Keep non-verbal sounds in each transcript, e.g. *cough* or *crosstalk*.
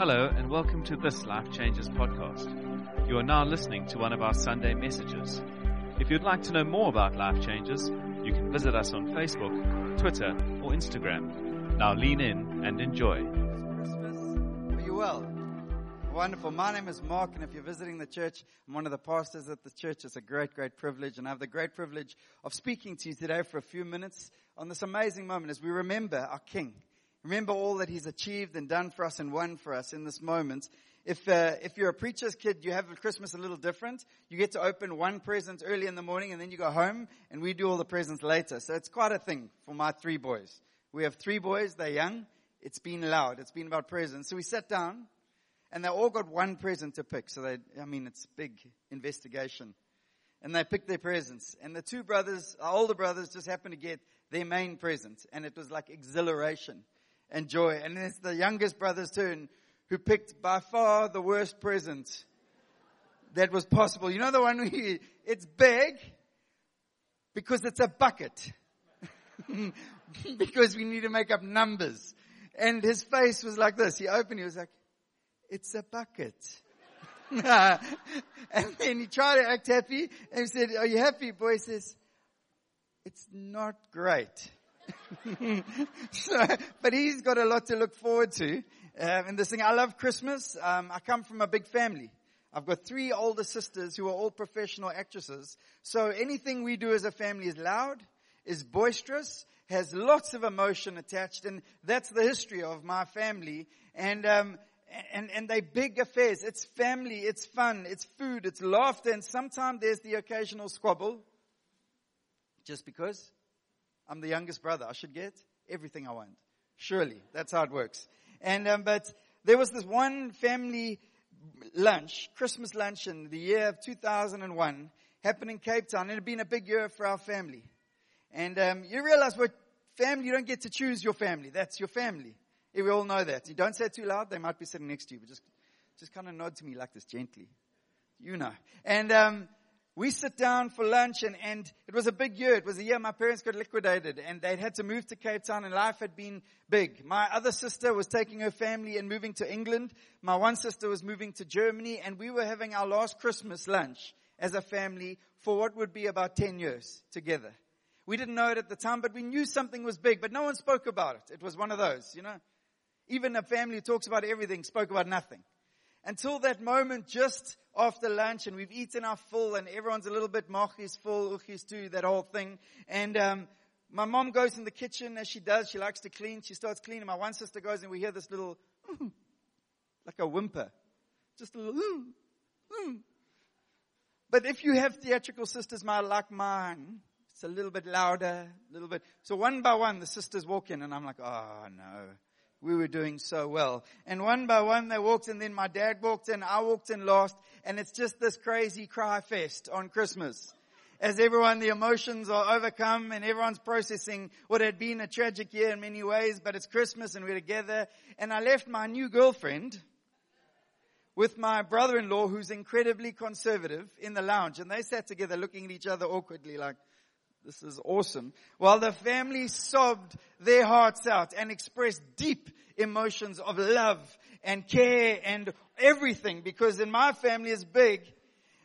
Hello, and welcome to this Life Changes podcast. You are now listening to one of our Sunday messages. If you'd like to know more about Life Changes, you can visit us on Facebook, Twitter, or Instagram. Now lean in and enjoy. Christmas. Are you well? Wonderful. My name is Mark, and if you're visiting the church, I'm one of the pastors at the church. It's a great, great privilege, and I have the great privilege of speaking to you today for a few minutes on this amazing moment as we remember our King. Remember all that He's achieved and done for us and won for us in this moment. If uh, if you're a preacher's kid, you have Christmas a little different. You get to open one present early in the morning, and then you go home, and we do all the presents later. So it's quite a thing for my three boys. We have three boys. They're young. It's been loud. It's been about presents. So we sat down and they all got one present to pick. So they, I mean, it's big investigation. And they picked their presents. And the two brothers, our older brothers, just happened to get their main present. And it was like exhilaration and joy. And it's the youngest brother's turn who picked by far the worst present that was possible. You know the one we, it's big because it's a bucket. *laughs* because we need to make up numbers. And his face was like this. He opened, he was like, it's a bucket. *laughs* and then he tried to act happy and he said, are you happy? Boy says, it's not great. *laughs* so, but he's got a lot to look forward to. Um, in this thing, I love Christmas. Um, I come from a big family. I've got three older sisters who are all professional actresses. So anything we do as a family is loud, is boisterous, has lots of emotion attached, and that's the history of my family. And um, and, and they big affairs. It's family, it's fun, it's food, it's laughter, and sometimes there's the occasional squabble. Just because I'm the youngest brother, I should get everything I want. Surely, that's how it works. And um, but there was this one family lunch, Christmas lunch in the year of 2001, happened in Cape Town, it had been a big year for our family. And um, you realize what family, you don't get to choose your family. That's your family. We all know that. You don't say it too loud. They might be sitting next to you, but just, just kind of nod to me like this gently. You know. And, um, we sit down for lunch and, and it was a big year. It was a year my parents got liquidated and they'd had to move to Cape Town and life had been big. My other sister was taking her family and moving to England. My one sister was moving to Germany and we were having our last Christmas lunch as a family for what would be about 10 years together. We didn't know it at the time, but we knew something was big, but no one spoke about it. It was one of those, you know. Even a family who talks about everything spoke about nothing. Until that moment just after lunch and we've eaten our full and everyone's a little bit moch is full, is too, that whole thing. And, um, my mom goes in the kitchen as she does. She likes to clean. She starts cleaning. My one sister goes and we hear this little, like a whimper. Just a little, mm, mm. But if you have theatrical sisters, my, like mine, it's a little bit louder, a little bit. So one by one, the sisters walk in and I'm like, oh no we were doing so well. And one by one they walked and then my dad walked in, I walked in last, and it's just this crazy cry fest on Christmas. As everyone, the emotions are overcome and everyone's processing what had been a tragic year in many ways, but it's Christmas and we're together. And I left my new girlfriend with my brother-in-law who's incredibly conservative in the lounge and they sat together looking at each other awkwardly like, this is awesome. While the family sobbed their hearts out and expressed deep emotions of love and care and everything because in my family is big.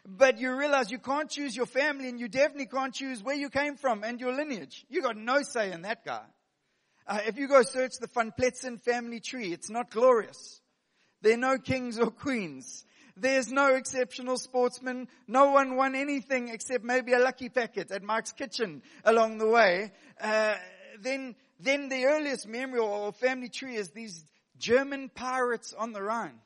But you realize you can't choose your family and you definitely can't choose where you came from and your lineage. You got no say in that guy. Uh, if you go search the Van Pletzen family tree, it's not glorious. There are no kings or queens. There's no exceptional sportsman. No one won anything except maybe a lucky packet at Mike's Kitchen along the way. Uh, then, then the earliest memory or family tree is these German pirates on the Rhine.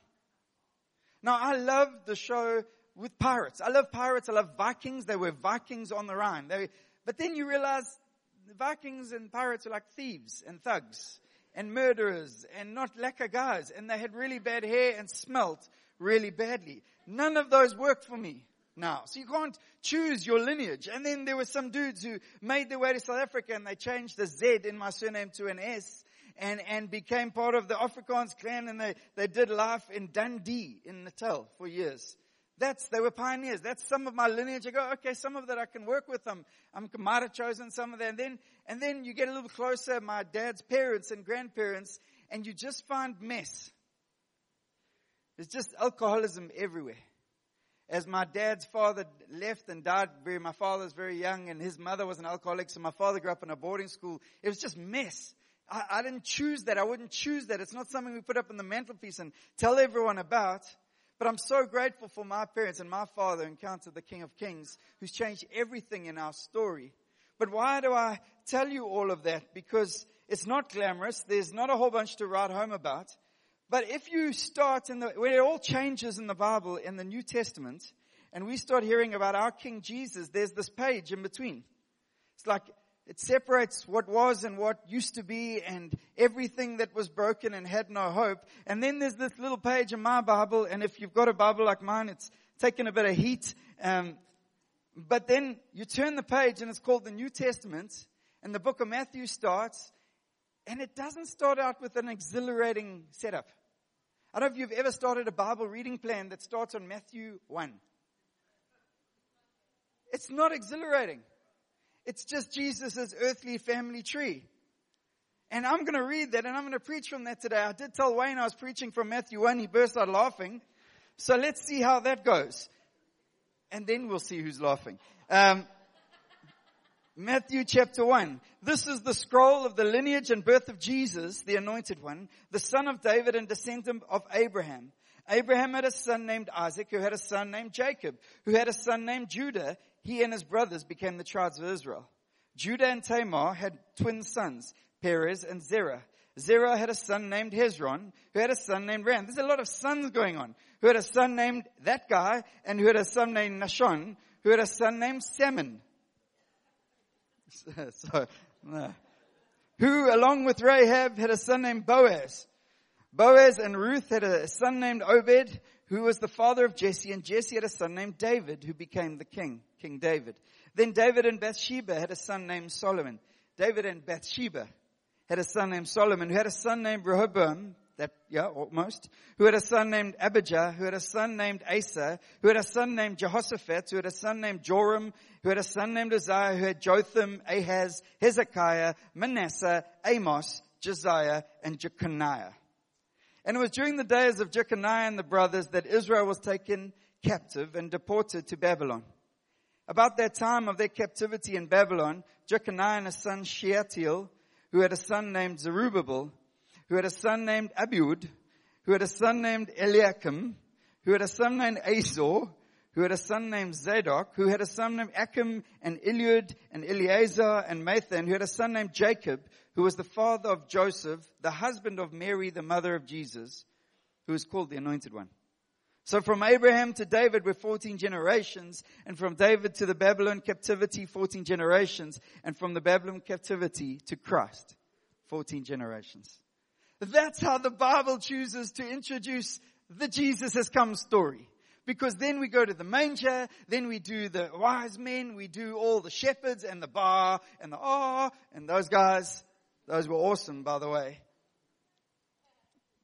Now I love the show with pirates. I love pirates. I love Vikings. They were Vikings on the Rhine. They, but then you realize the Vikings and pirates are like thieves and thugs and murderers and not lacquer guys. And they had really bad hair and smelt really badly. None of those work for me now. So you can't choose your lineage. And then there were some dudes who made their way to South Africa and they changed the Z in my surname to an S and, and became part of the Afrikaans clan and they, they did life in Dundee in Natal for years. That's, they were pioneers. That's some of my lineage. I go, okay, some of that I can work with them. I'm, might have chosen some of that. And then, and then you get a little closer, my dad's parents and grandparents, and you just find mess. There's just alcoholism everywhere. As my dad's father left and died very, my father was very young and his mother was an alcoholic, so my father grew up in a boarding school. It was just mess. I, I didn't choose that. I wouldn't choose that. It's not something we put up on the mantelpiece and tell everyone about. But I'm so grateful for my parents and my father encountered the King of Kings who's changed everything in our story. But why do I tell you all of that? Because it's not glamorous. There's not a whole bunch to write home about. But if you start in the, where it all changes in the Bible, in the New Testament, and we start hearing about our King Jesus, there's this page in between. It's like, it separates what was and what used to be and everything that was broken and had no hope. And then there's this little page in my Bible, and if you've got a Bible like mine, it's taken a bit of heat. Um, but then you turn the page and it's called the New Testament and the book of Matthew starts and it doesn't start out with an exhilarating setup. I don't know if you've ever started a Bible reading plan that starts on Matthew 1. It's not exhilarating. It's just Jesus' earthly family tree. And I'm going to read that and I'm going to preach from that today. I did tell Wayne I was preaching from Matthew 1. He burst out laughing. So let's see how that goes and then we'll see who's laughing. Um, Matthew chapter 1. This is the scroll of the lineage and birth of Jesus, the anointed one, the son of David and descendant of Abraham. Abraham had a son named Isaac, who had a son named Jacob, who had a son named Judah. He and his brothers became the tribes of Israel. Judah and Tamar had twin sons, Perez and Zerah. Zerah had a son named Hezron, who had a son named Ram. There's a lot of sons going on. Who had a son named that guy, and who had a son named Nahshon, who had a son named Salmon. *laughs* so, no. Who, along with Rahab, had a son named Boaz. Boaz and Ruth had a son named Obed, who was the father of Jesse, and Jesse had a son named David, who became the king, King David. Then David and Bathsheba had a son named Solomon. David and Bathsheba had a son named Solomon, who had a son named Rehoboam, that, yeah, almost, who had a son named Abijah, who had a son named Asa, who had a son named Jehoshaphat, who had a son named Joram, who had a son named Uzziah, who had Jotham, Ahaz, Hezekiah, Manasseh, Amos, Josiah, and Jeconiah. And it was during the days of Jeconiah and the brothers that Israel was taken captive and deported to Babylon. About that time of their captivity in Babylon, Jeconiah and his son Shealtiel who had a son named Zerubbabel, who had a son named Abiud, who had a son named Eliakim, who had a son named Azor, who had a son named Zadok, who had a son named Achim and Eliud and Eleazar and Matthan, who had a son named Jacob, who was the father of Joseph, the husband of Mary, the mother of Jesus, who is called the Anointed One. So from Abraham to David we're 14 generations, and from David to the Babylon captivity 14 generations, and from the Babylon captivity to Christ 14 generations. That's how the Bible chooses to introduce the Jesus has come story. Because then we go to the manger, then we do the wise men, we do all the shepherds and the bar and the ah, and those guys. Those were awesome, by the way.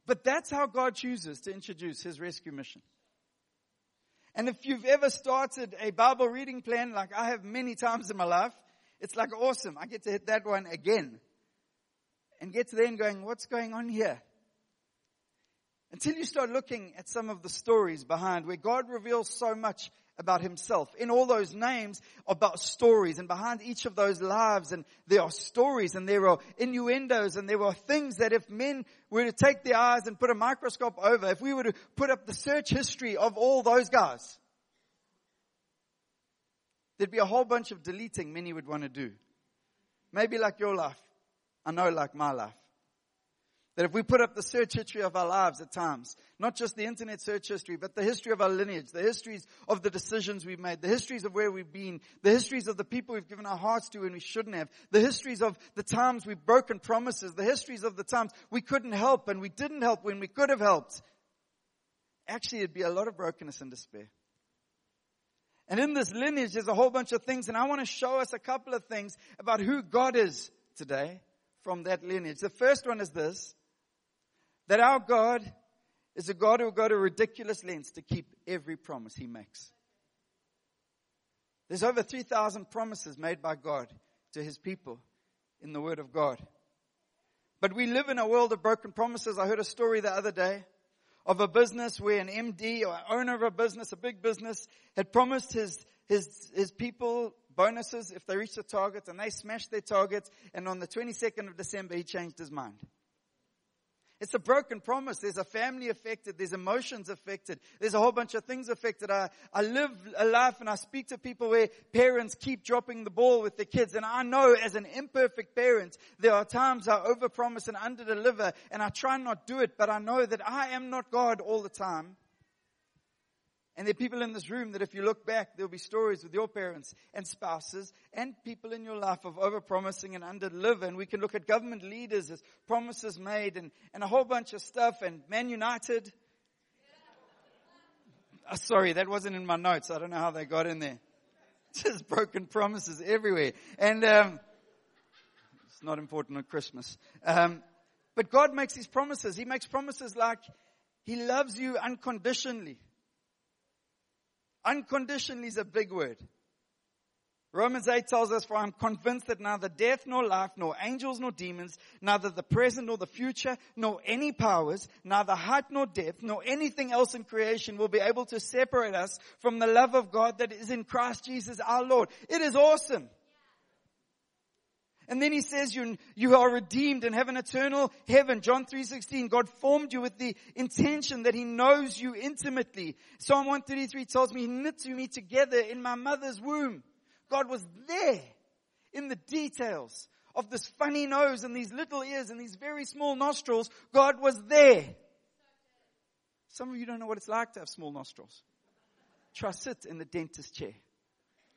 But that's how God chooses to introduce his rescue mission. And if you've ever started a Bible reading plan like I have many times in my life, it's like awesome. I get to hit that one again. And get to the end going, what's going on here? Until you start looking at some of the stories behind where God reveals so much about himself. In all those names about stories and behind each of those lives and there are stories and there are innuendos and there are things that if men were to take their eyes and put a microscope over, if we were to put up the search history of all those guys, there'd be a whole bunch of deleting many would want to do. Maybe like your life. I know like my life. That if we put up the search history of our lives at times, not just the internet search history, but the history of our lineage, the histories of the decisions we've made, the histories of where we've been, the histories of the people we've given our hearts to and we shouldn't have, the histories of the times we've broken promises, the histories of the times we couldn't help and we didn't help when we could have helped. Actually, it'd be a lot of brokenness and despair. And in this lineage, there's a whole bunch of things, and I want to show us a couple of things about who God is today from that lineage. The first one is this that our God is a God who will go to ridiculous lengths to keep every promise he makes. There's over 3,000 promises made by God to his people in the Word of God. But we live in a world of broken promises. I heard a story the other day of a business where an MD or owner of a business, a big business, had promised his, his, his people bonuses if they reached the target and they smashed their targets and on the 22nd of December he changed his mind. It's a broken promise. There's a family affected. There's emotions affected. There's a whole bunch of things affected. I, I live a life and I speak to people where parents keep dropping the ball with their kids. And I know as an imperfect parent, there are times I overpromise and underdeliver and I try not do it, but I know that I am not God all the time. And there are people in this room that if you look back, there'll be stories with your parents and spouses and people in your life of overpromising and underdeliver. And we can look at government leaders as promises made and, and a whole bunch of stuff and Man United. Oh, sorry, that wasn't in my notes. I don't know how they got in there. *laughs* Just broken promises everywhere. And, um, it's not important at Christmas. Um, but God makes these promises. He makes promises like He loves you unconditionally. Unconditionally is a big word. Romans 8 tells us, for I'm convinced that neither death nor life, nor angels nor demons, neither the present nor the future, nor any powers, neither height nor depth, nor anything else in creation will be able to separate us from the love of God that is in Christ Jesus our Lord. It is awesome. And then he says you, you are redeemed and have an eternal heaven. John 3.16, God formed you with the intention that he knows you intimately. Psalm 133 tells me he knit me together in my mother's womb. God was there in the details of this funny nose and these little ears and these very small nostrils. God was there. Some of you don't know what it's like to have small nostrils. Try sit in the dentist chair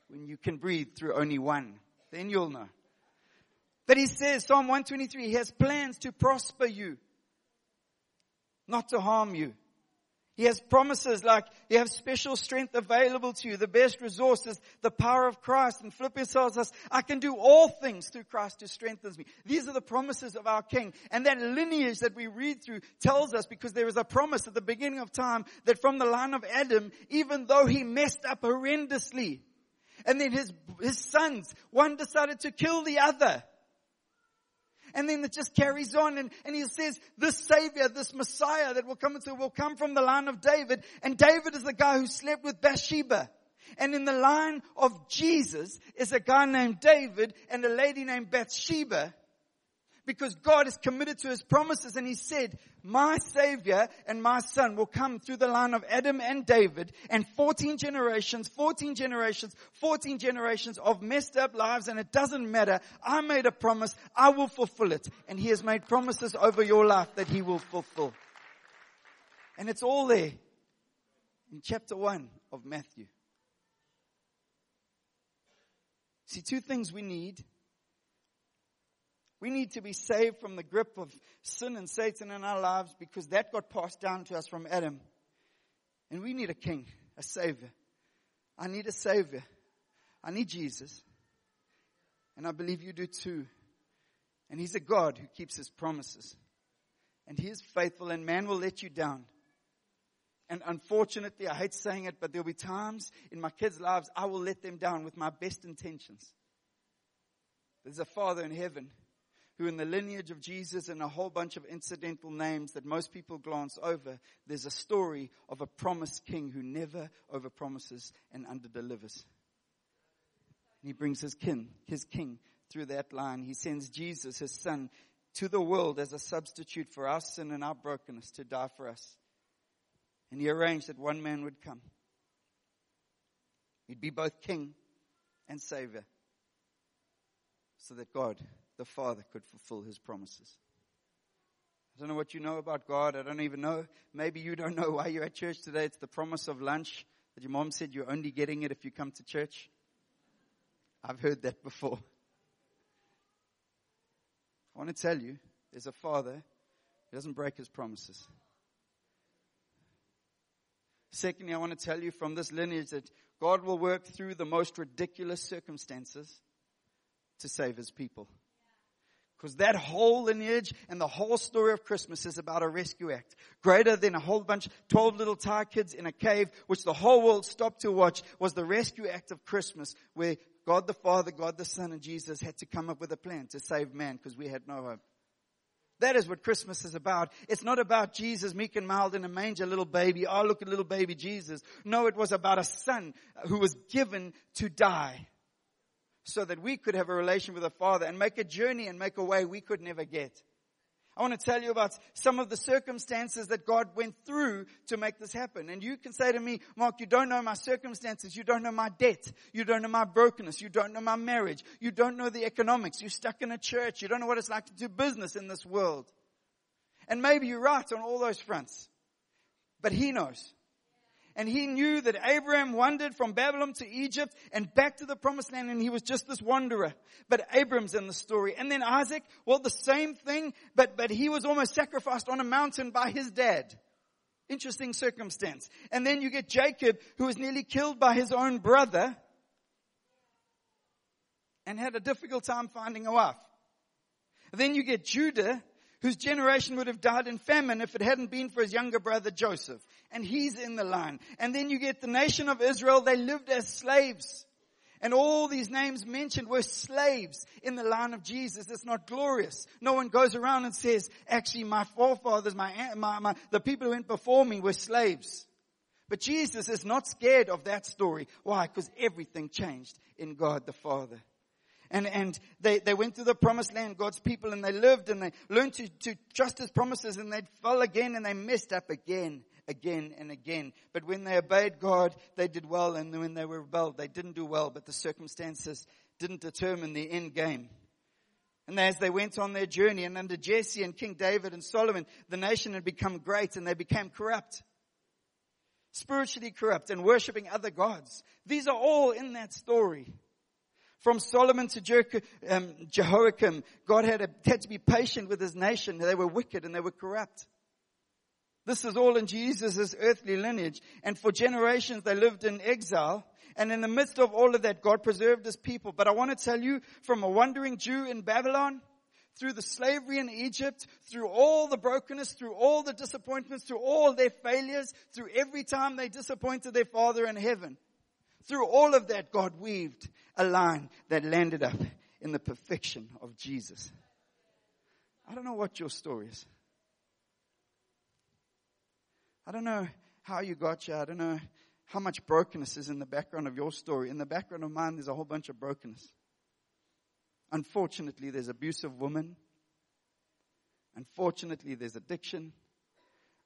when you can breathe through only one. Then you'll know. But he says, Psalm 123, he has plans to prosper you, not to harm you. He has promises like you have special strength available to you. The best resources, the power of Christ. And Philippians tells us, I can do all things through Christ who strengthens me. These are the promises of our King. And that lineage that we read through tells us because there is a promise at the beginning of time that from the line of Adam, even though he messed up horrendously, and then his, his sons, one decided to kill the other. And then it just carries on and, and he says, this savior, this messiah that will come into will come from the line of David. And David is the guy who slept with Bathsheba. And in the line of Jesus is a guy named David and a lady named Bathsheba because God is committed to his promises and he said, my savior and my son will come through the line of Adam and David and 14 generations, 14 generations, 14 generations of messed up lives and it doesn't matter. I made a promise. I will fulfill it. And he has made promises over your life that he will fulfill. And it's all there in chapter one of Matthew. See, two things we need we need to be saved from the grip of sin and Satan in our lives because that got passed down to us from Adam. And we need a king, a savior. I need a savior. I need Jesus. And I believe you do too. And he's a God who keeps his promises. And he is faithful and man will let you down. And unfortunately, I hate saying it, but there'll be times in my kids' lives I will let them down with my best intentions. There's a father in heaven who in the lineage of Jesus and a whole bunch of incidental names that most people glance over, there's a story of a promised king who never overpromises and underdelivers. He brings his king, his king through that line. He sends Jesus, his son, to the world as a substitute for our sin and our brokenness to die for us. And he arranged that one man would come. He'd be both king and savior so that God the Father could fulfill his promises. I don't know what you know about God. I don't even know. Maybe you don't know why you're at church today. It's the promise of lunch that your mom said you're only getting it if you come to church. I've heard that before. I want to tell you, there's a father who doesn't break his promises. Secondly, I want to tell you from this lineage that God will work through the most ridiculous circumstances to save his people. Because that whole lineage and the whole story of Christmas is about a rescue act. Greater than a whole bunch, 12 little Thai kids in a cave, which the whole world stopped to watch, was the rescue act of Christmas, where God the Father, God the Son, and Jesus had to come up with a plan to save man because we had no hope. That is what Christmas is about. It's not about Jesus meek and mild in a manger, little baby. Oh, look at little baby Jesus. No, it was about a son who was given to die so that we could have a relation with the Father and make a journey and make a way we could never get. I want to tell you about some of the circumstances that God went through to make this happen. And you can say to me, Mark, you don't know my circumstances. You don't know my debt. You don't know my brokenness. You don't know my marriage. You don't know the economics. You're stuck in a church. You don't know what it's like to do business in this world. And maybe you're right on all those fronts. But He knows and he knew that Abraham wandered from Babylon to Egypt and back to the promised land and he was just this wanderer. But Abram's in the story. And then Isaac, well the same thing, but, but he was almost sacrificed on a mountain by his dad. Interesting circumstance. And then you get Jacob who was nearly killed by his own brother and had a difficult time finding a wife. Then you get Judah whose generation would have died in famine if it hadn't been for his younger brother Joseph. And he's in the line. And then you get the nation of Israel, they lived as slaves. And all these names mentioned were slaves in the line of Jesus. It's not glorious. No one goes around and says, actually my forefathers, my, my, my, the people who went before me were slaves. But Jesus is not scared of that story. Why? Because everything changed in God the Father and, and they, they went to the promised land, God's people, and they lived and they learned to, to trust His promises and they fell again and they messed up again, again and again. But when they obeyed God, they did well and when they were rebelled, they didn't do well, but the circumstances didn't determine the end game. And as they went on their journey and under Jesse and King David and Solomon, the nation had become great and they became corrupt. Spiritually corrupt and worshipping other gods. These are all in that story. From Solomon to um, Jehoiakim, God had, a, had to be patient with his nation. They were wicked and they were corrupt. This is all in Jesus' earthly lineage. And for generations they lived in exile. And in the midst of all of that, God preserved his people. But I want to tell you, from a wandering Jew in Babylon, through the slavery in Egypt, through all the brokenness, through all the disappointments, through all their failures, through every time they disappointed their Father in heaven, through all of that, God weaved a line that landed up in the perfection of Jesus. I don't know what your story is. I don't know how you got here. I don't know how much brokenness is in the background of your story. In the background of mine, there's a whole bunch of brokenness. Unfortunately, there's abusive women. Unfortunately, there's addiction.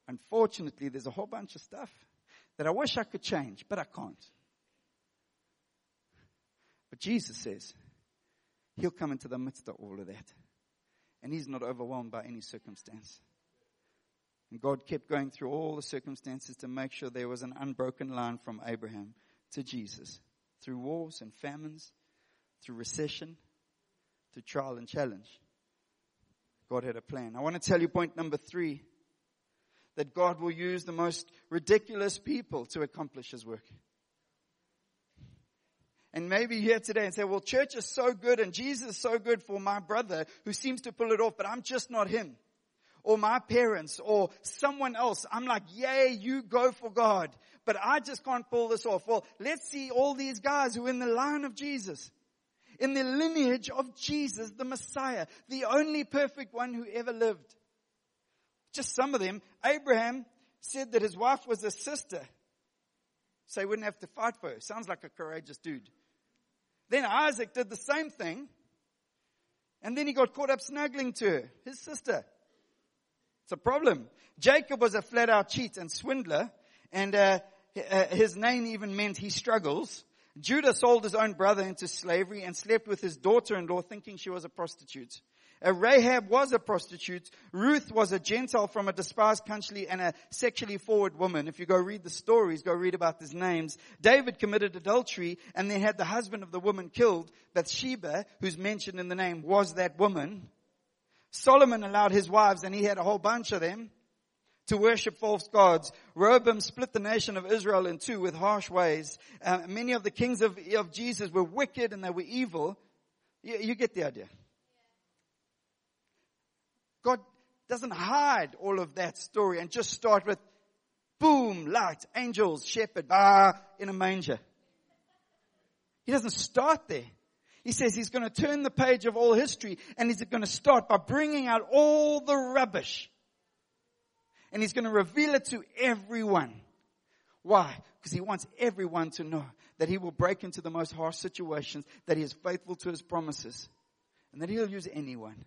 Unfortunately, there's a whole bunch of stuff that I wish I could change, but I can't. But Jesus says he'll come into the midst of all of that. And he's not overwhelmed by any circumstance. And God kept going through all the circumstances to make sure there was an unbroken line from Abraham to Jesus through wars and famines, through recession, through trial and challenge. God had a plan. I want to tell you point number three that God will use the most ridiculous people to accomplish his work. And maybe here today and say, well, church is so good and Jesus is so good for my brother who seems to pull it off, but I'm just not him. Or my parents or someone else. I'm like, yay, you go for God. But I just can't pull this off. Well, let's see all these guys who are in the line of Jesus. In the lineage of Jesus, the Messiah, the only perfect one who ever lived. Just some of them. Abraham said that his wife was a sister. So he wouldn't have to fight for her. Sounds like a courageous dude. Then Isaac did the same thing. And then he got caught up snuggling to her, his sister. It's a problem. Jacob was a flat out cheat and swindler. And uh, uh, his name even meant he struggles. Judah sold his own brother into slavery and slept with his daughter-in-law thinking she was a prostitute. Rahab was a prostitute. Ruth was a Gentile from a despised country and a sexually forward woman. If you go read the stories, go read about these names. David committed adultery and then had the husband of the woman killed. Bathsheba, who's mentioned in the name, was that woman. Solomon allowed his wives, and he had a whole bunch of them, to worship false gods. Rehoboam split the nation of Israel in two with harsh ways. Uh, many of the kings of, of Jesus were wicked and they were evil. You, you get the idea. God doesn't hide all of that story and just start with boom, light, angels, shepherd, ah, in a manger. He doesn't start there. He says he's going to turn the page of all history and he's going to start by bringing out all the rubbish. And he's going to reveal it to everyone. Why? Because he wants everyone to know that he will break into the most harsh situations, that he is faithful to his promises, and that he'll use anyone.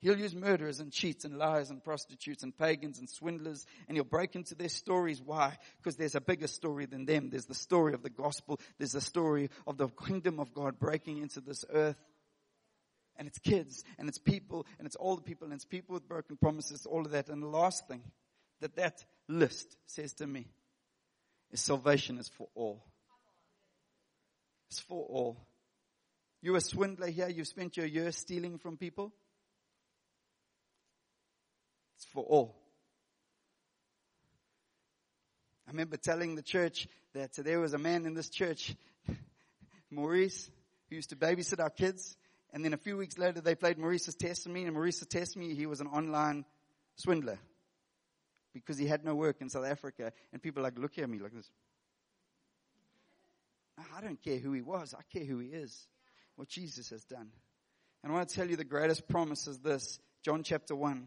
He'll use murderers and cheats and liars and prostitutes and pagans and swindlers and he'll break into their stories. Why? Because there's a bigger story than them. There's the story of the gospel. There's the story of the kingdom of God breaking into this earth. And it's kids and it's people and it's older people and it's people with broken promises, all of that. And the last thing that that list says to me is salvation is for all. It's for all. You're a swindler here. You've spent your years stealing from people. For all. I remember telling the church that there was a man in this church, *laughs* Maurice, who used to babysit our kids. And then a few weeks later, they played Maurice's testimony, and Maurice's testimony, he was an online swindler because he had no work in South Africa. And people like, look at me like this. I don't care who he was. I care who he is. What Jesus has done. And I want to tell you the greatest promise is this. John chapter 1.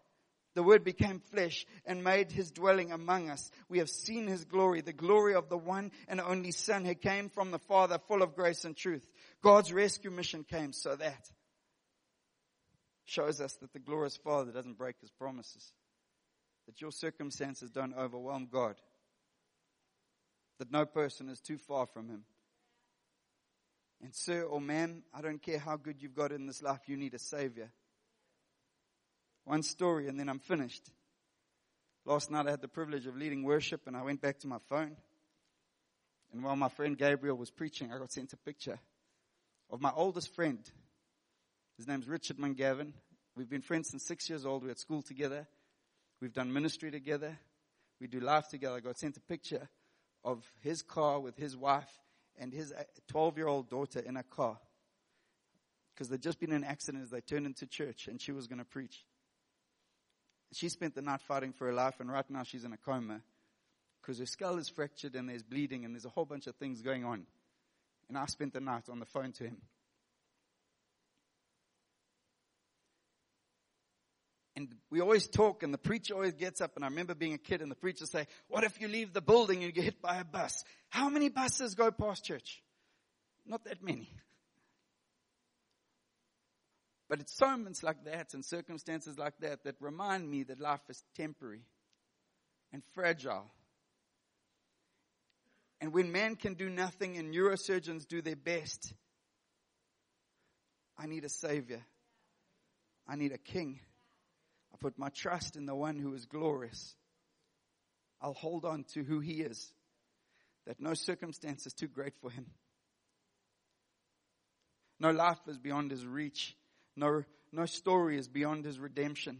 The Word became flesh and made His dwelling among us. We have seen His glory, the glory of the one and only Son who came from the Father full of grace and truth. God's rescue mission came so that shows us that the glorious Father doesn't break His promises. That your circumstances don't overwhelm God. That no person is too far from Him. And sir or ma'am, I don't care how good you've got in this life, you need a Savior. One story and then I'm finished. Last night I had the privilege of leading worship and I went back to my phone. And while my friend Gabriel was preaching, I got sent a picture of my oldest friend. His name's Richard Mungavin. We've been friends since six years old. We're at school together. We've done ministry together. We do life together. I got sent a picture of his car with his wife and his uh, 12 year old daughter in a car. Because they'd just been in an accident as they turned into church and she was going to preach. She spent the night fighting for her life, and right now she's in a coma because her skull is fractured and there's bleeding and there's a whole bunch of things going on. And I spent the night on the phone to him. And we always talk, and the preacher always gets up. And I remember being a kid, and the preacher say, "What if you leave the building and you get hit by a bus? How many buses go past church? Not that many. But it's moments like that and circumstances like that that remind me that life is temporary and fragile. And when man can do nothing and neurosurgeons do their best, I need a savior. I need a king. I put my trust in the one who is glorious. I'll hold on to who he is, that no circumstance is too great for him. No life is beyond his reach. No, no story is beyond his redemption.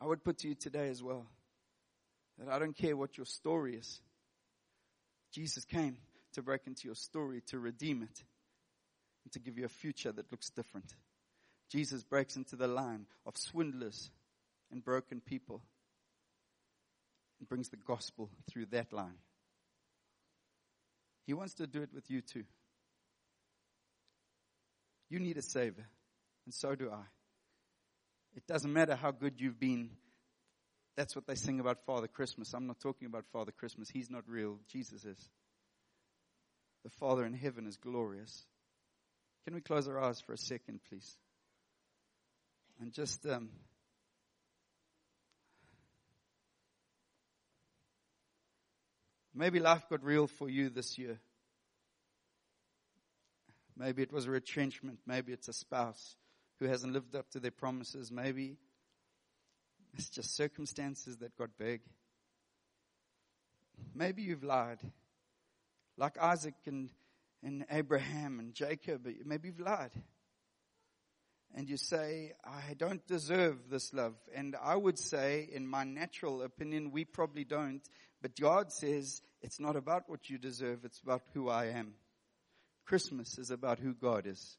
I would put to you today as well that I don't care what your story is. Jesus came to break into your story, to redeem it, and to give you a future that looks different. Jesus breaks into the line of swindlers and broken people and brings the gospel through that line. He wants to do it with you too. You need a Savior, and so do I. It doesn't matter how good you've been. That's what they sing about Father Christmas. I'm not talking about Father Christmas. He's not real. Jesus is. The Father in heaven is glorious. Can we close our eyes for a second, please? And just um, maybe life got real for you this year. Maybe it was a retrenchment. Maybe it's a spouse who hasn't lived up to their promises. Maybe it's just circumstances that got big. Maybe you've lied. Like Isaac and, and Abraham and Jacob, maybe you've lied. And you say, I don't deserve this love. And I would say, in my natural opinion, we probably don't. But God says, it's not about what you deserve, it's about who I am. Christmas is about who God is,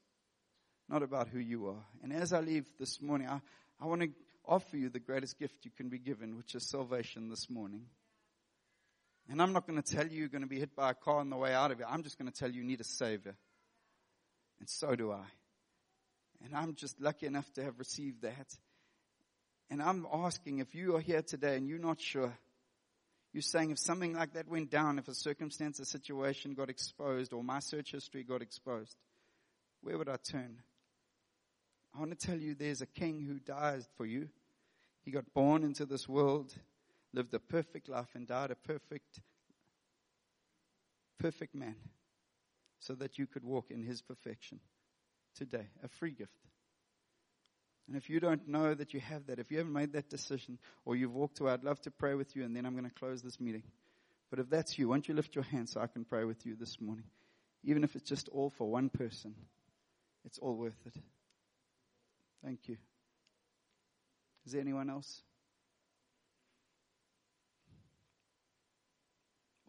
not about who you are. And as I leave this morning, I, I want to offer you the greatest gift you can be given, which is salvation this morning. And I'm not going to tell you you're going to be hit by a car on the way out of it. I'm just going to tell you you need a savior. And so do I. And I'm just lucky enough to have received that. And I'm asking if you are here today and you're not sure, you're saying if something like that went down, if a circumstance, a situation got exposed, or my search history got exposed, where would I turn? I want to tell you there's a king who died for you. He got born into this world lived a perfect life and died a perfect, perfect man so that you could walk in his perfection today. A free gift. And if you don't know that you have that, if you haven't made that decision or you've walked away, I'd love to pray with you and then I'm going to close this meeting. But if that's you, won't you lift your hand so I can pray with you this morning? Even if it's just all for one person, it's all worth it. Thank you. Is there anyone else?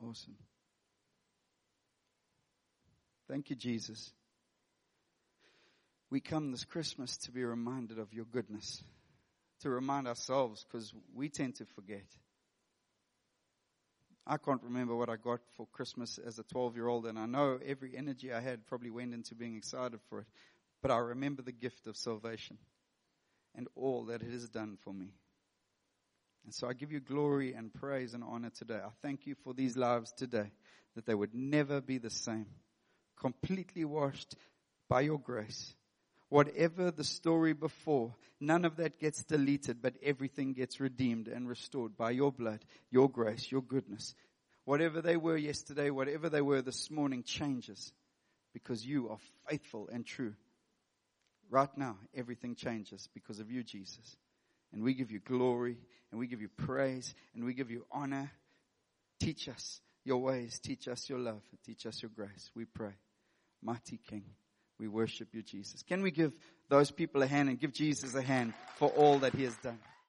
Awesome. Thank you, Jesus. We come this Christmas to be reminded of your goodness, to remind ourselves because we tend to forget. I can't remember what I got for Christmas as a 12 year old, and I know every energy I had probably went into being excited for it. But I remember the gift of salvation and all that it has done for me. And so I give you glory and praise and honor today. I thank you for these lives today, that they would never be the same. Completely washed by your grace. Whatever the story before, none of that gets deleted, but everything gets redeemed and restored by your blood, your grace, your goodness. Whatever they were yesterday, whatever they were this morning changes because you are faithful and true. Right now, everything changes because of you, Jesus. And we give you glory and we give you praise and we give you honor. Teach us your ways. Teach us your love. Teach us your grace. We pray. Mighty King, we worship you, Jesus. Can we give those people a hand and give Jesus a hand for all that he has done?